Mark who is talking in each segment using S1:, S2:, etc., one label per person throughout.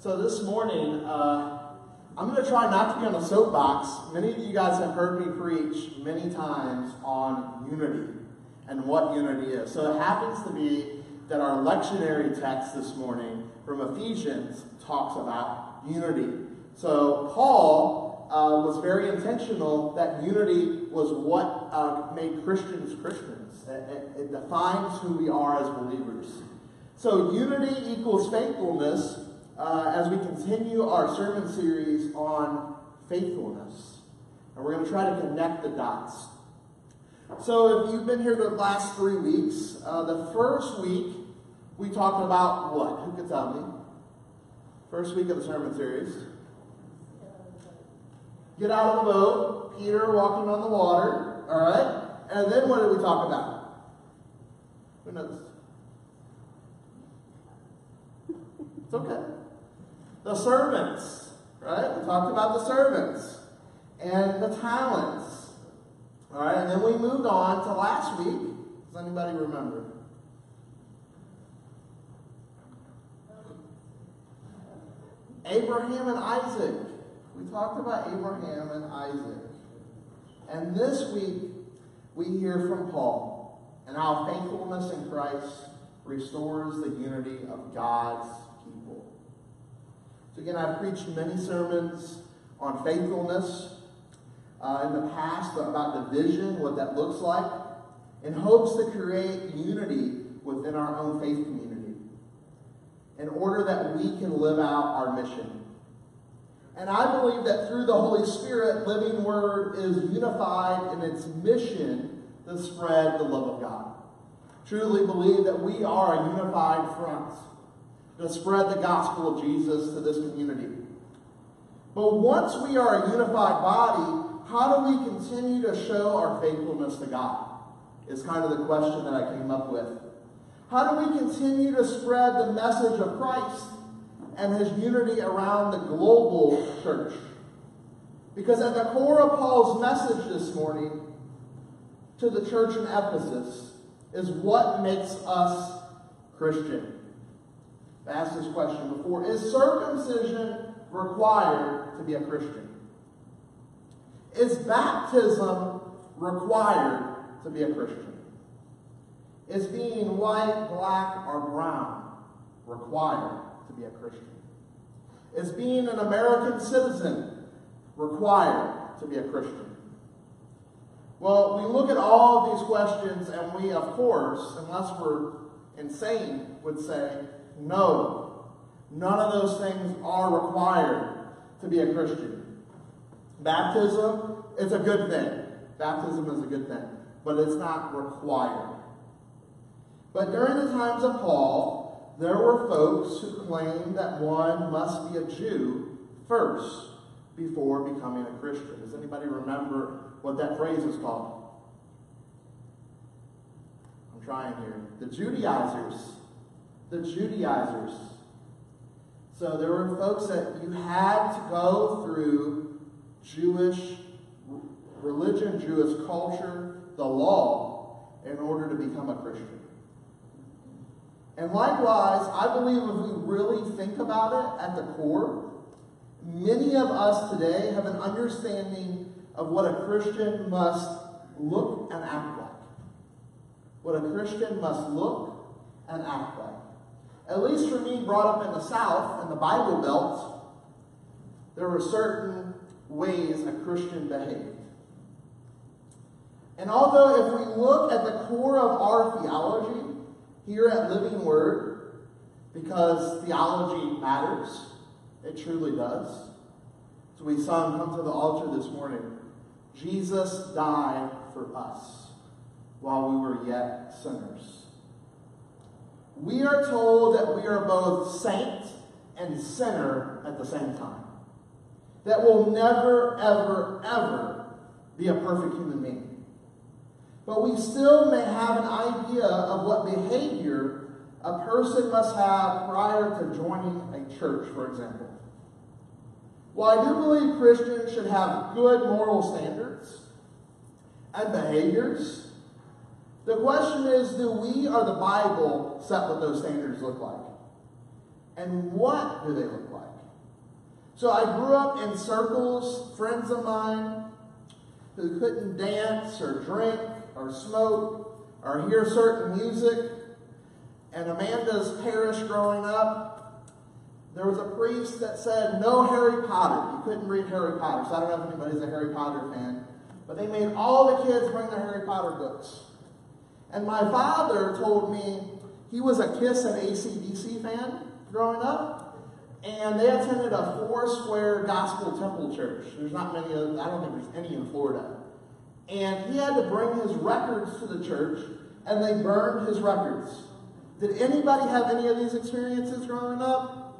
S1: So this morning, uh, I'm going to try not to be on a soapbox. Many of you guys have heard me preach many times on unity and what unity is. So it happens to be that our lectionary text this morning from Ephesians talks about unity. So Paul uh, was very intentional that unity was what uh, made Christians Christians. It, it, it defines who we are as believers. So unity equals faithfulness uh, as we continue our sermon series on faithfulness. And we're going to try to connect the dots. So if you've been here the last three weeks, uh, the first week we talked about what? Who could tell me? First week of the sermon series. Get out of the boat. Peter walking on the water. All right. And then what did we talk about? Who knows? It's okay. The servants, right? We talked about the servants and the talents. All right, and then we moved on to last week. Does anybody remember? Abraham and Isaac. We talked about Abraham and Isaac. And this week, we hear from Paul and how faithfulness in Christ restores the unity of God's. So, again, I've preached many sermons on faithfulness uh, in the past about division, what that looks like, in hopes to create unity within our own faith community in order that we can live out our mission. And I believe that through the Holy Spirit, Living Word is unified in its mission to spread the love of God. Truly believe that we are a unified front to spread the gospel of Jesus to this community. But once we are a unified body, how do we continue to show our faithfulness to God? Is kind of the question that I came up with. How do we continue to spread the message of Christ and his unity around the global church? Because at the core of Paul's message this morning to the church in Ephesus is what makes us Christian. I asked this question before. Is circumcision required to be a Christian? Is baptism required to be a Christian? Is being white, black, or brown required to be a Christian? Is being an American citizen required to be a Christian? Well, we look at all these questions and we, of course, unless we're insane, would say, no, none of those things are required to be a Christian. Baptism is a good thing. Baptism is a good thing, but it's not required. But during the times of Paul, there were folks who claimed that one must be a Jew first before becoming a Christian. Does anybody remember what that phrase is called? I'm trying here. The Judaizers. The Judaizers. So there were folks that you had to go through Jewish religion, Jewish culture, the law, in order to become a Christian. And likewise, I believe if we really think about it at the core, many of us today have an understanding of what a Christian must look and act like. What a Christian must look and act like. At least for me, brought up in the South, in the Bible Belt, there were certain ways a Christian behaved. And although if we look at the core of our theology, here at Living Word because theology matters. It truly does. So we saw him Come to the Altar this morning. Jesus died for us while we were yet sinners. We are told that we are both saint and sinner at the same time. That we'll never, ever, ever be a perfect human being. But we still may have an idea of what behavior a person must have prior to joining a church, for example. While I do believe Christians should have good moral standards and behaviors, the question is do we or the Bible set what those standards look like? And what do they look like? So I grew up in circles, friends of mine who couldn't dance or drink or smoke or hear certain music. And Amanda's parish growing up, there was a priest that said no Harry Potter. You couldn't read Harry Potter. So I don't know if anybody's a Harry Potter fan. But they made all the kids bring their Harry Potter books. And my father told me he was a Kiss and ACDC fan growing up. And they attended a four square gospel temple church. There's not many, of, I don't think there's any in Florida. And he had to bring his records to the church, and they burned his records. Did anybody have any of these experiences growing up?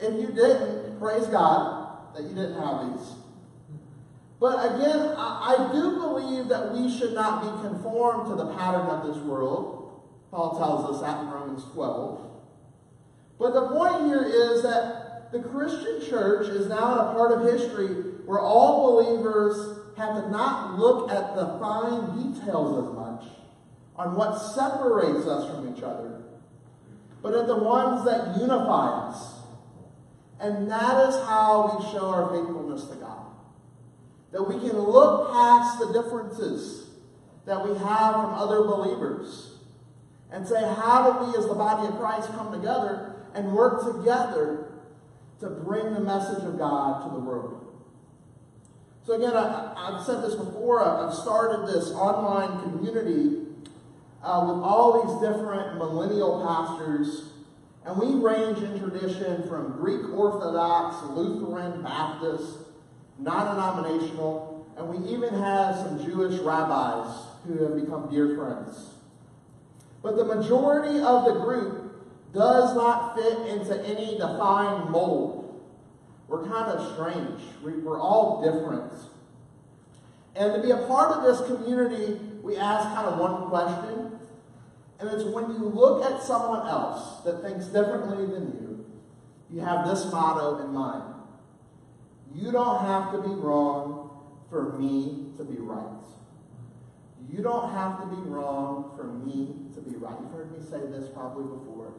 S1: If you didn't, praise God that you didn't have these. But again, I, I do believe that we should not be conformed to the pattern of this world. Paul tells us that in Romans 12. But the point here is that the Christian church is now in a part of history where all believers have to not look at the fine details as much on what separates us from each other, but at the ones that unify us. And that is how we show our faithfulness to God. That we can look past the differences that we have from other believers and say, how do we as the body of Christ come together and work together to bring the message of God to the world. So again, I, have said this before. I've started this online community uh, with all these different millennial pastors, and we range in tradition from Greek Orthodox, Lutheran, Baptist, non-denominational, and we even have some Jewish rabbis who have become dear friends. But the majority of the group does not fit into any defined mold. We're kind of strange. We're all different. And to be a part of this community, we ask kind of one question. And it's when you look at someone else that thinks differently than you, you have this motto in mind. You don't have to be wrong for me to be right. You don't have to be wrong for me to be right. You've heard me say this probably before.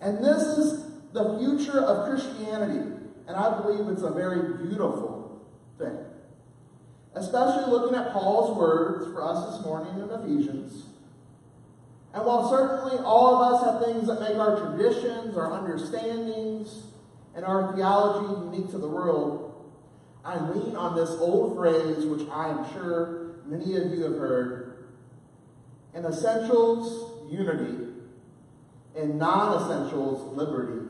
S1: And this is the future of Christianity. And I believe it's a very beautiful thing. Especially looking at Paul's words for us this morning in Ephesians. And while certainly all of us have things that make our traditions, our understandings, and our theology unique to the world, I lean on this old phrase, which I am sure many of you have heard. In essentials, unity in non essentials, liberty,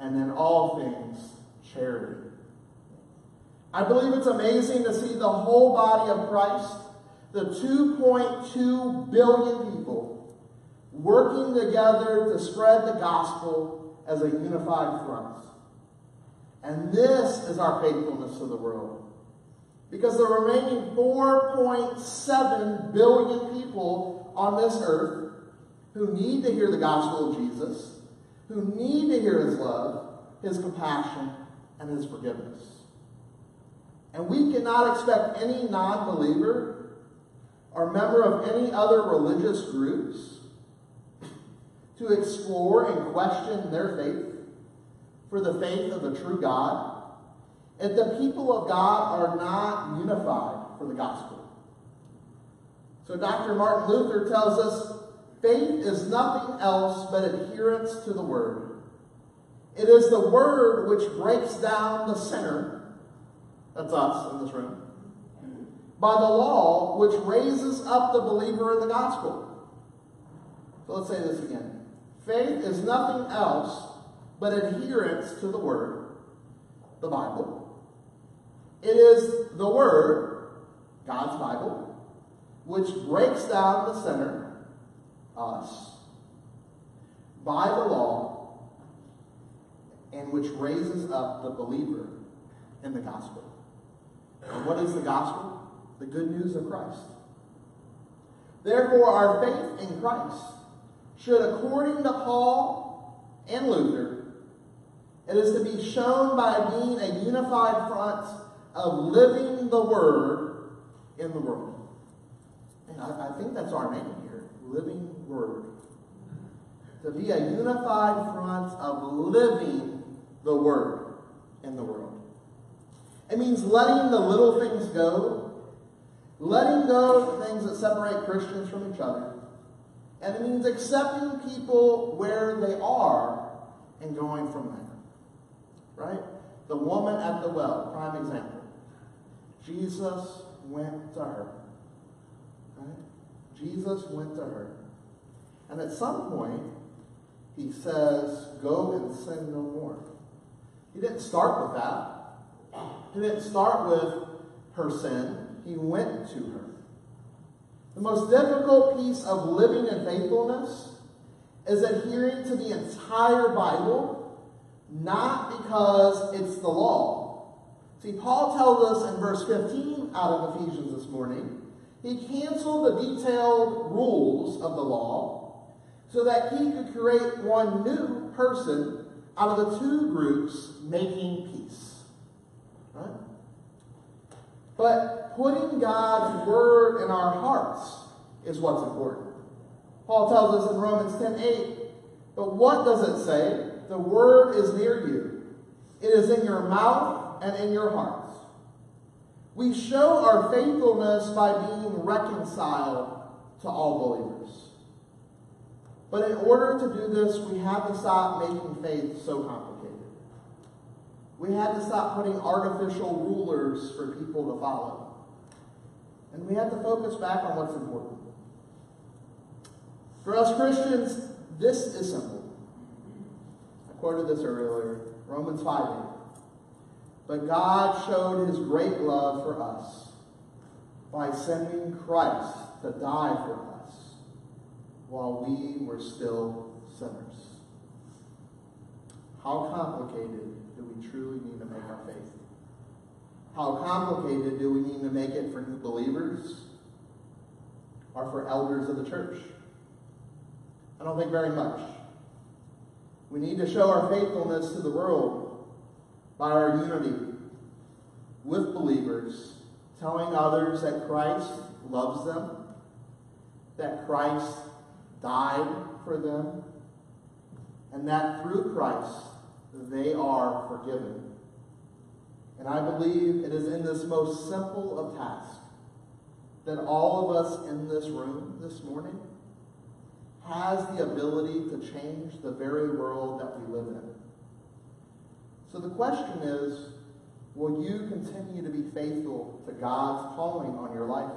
S1: and in all things, charity. I believe it's amazing to see the whole body of Christ, the 2.2 billion people, working together to spread the gospel as a unified front. And this is our faithfulness to the world. Because the remaining 4.7 billion people on this earth who need to hear the gospel of Jesus, who need to hear his love, his compassion, and his forgiveness. And we cannot expect any non believer or member of any other religious groups to explore and question their faith for the faith of the true God if the people of God are not unified for the gospel. So Dr. Martin Luther tells us Faith is nothing else but adherence to the Word. It is the Word which breaks down the sinner, that's us in this room, by the law which raises up the believer in the gospel. So let's say this again. Faith is nothing else but adherence to the Word, the Bible. It is the Word, God's Bible, which breaks down the sinner us by the law and which raises up the believer in the gospel. And what is the gospel? The good news of Christ. Therefore, our faith in Christ should, according to Paul and Luther, it is to be shown by being a unified front of living the Word in the world. And I, I think that's our name here, living Word. To be a unified front of living the Word. in the world. It means letting the little things go, letting go of things that separate Christians from each other. And it means accepting people where they are and going from there. Right? The woman at the well, prime example. Jesus went to her. Right? Jesus went to her. And at some point, he says, Go and sin no more. He didn't start with that. He didn't start with her sin. He went to her. The most difficult piece of living in faithfulness is adhering to the entire Bible, not because it's the law. See, Paul tells us in verse 15 out of Ephesians this morning, he canceled the detailed rules of the law so that he could create one new person out of the two groups making peace. Right? But putting God's word in our hearts is what's important. Paul tells us in Romans 10 8, but what does it say? The word is near you, it is in your mouth and in your hearts. We show our faithfulness by being reconciled to all believers. But in order to do this, we have to stop making faith so complicated. We had to stop putting artificial rulers for people to follow. And we have to focus back on what's important. For us Christians, this is simple. I quoted this earlier Romans 5 8. But God showed his great love for us by sending Christ to die for us while we were still sinners. How complicated do we truly need to make our faith? How complicated do we need to make it for new believers or for elders of the church? I don't think very much. We need to show our faithfulness to the world by our unity with believers, telling others that Christ loves them, that Christ died for them, and that through Christ they are forgiven. And I believe it is in this most simple of tasks that all of us in this room this morning has the ability to change the very world that we live in. So the question is, will you continue to be faithful to God's calling on your life?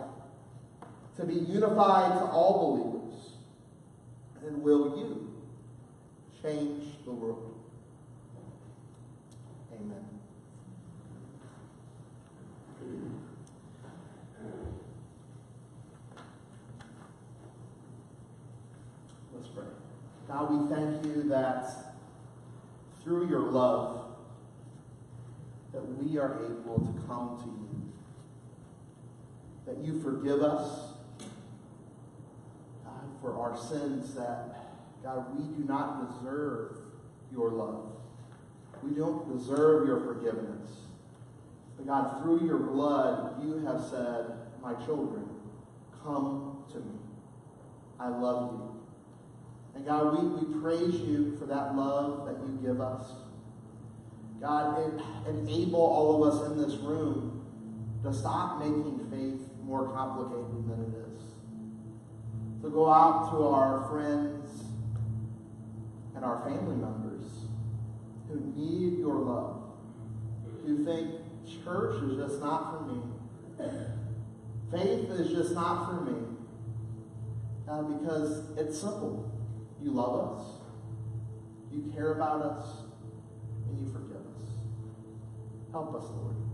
S1: To be unified to all believers? And will you change the world? Amen. Let's pray. God, we thank you that through your love, that we are able to come to you. That you forgive us, God, for our sins, that, God, we do not deserve your love. We don't deserve your forgiveness. But God, through your blood, you have said, My children, come to me. I love you. And God, we, we praise you for that love that you give us. God, enable all of us in this room to stop making faith more complicated than it is. To go out to our friends and our family members who need your love, who think church is just not for me. Faith is just not for me. Uh, because it's simple. You love us, you care about us, and you forgive us. Help us, Lord.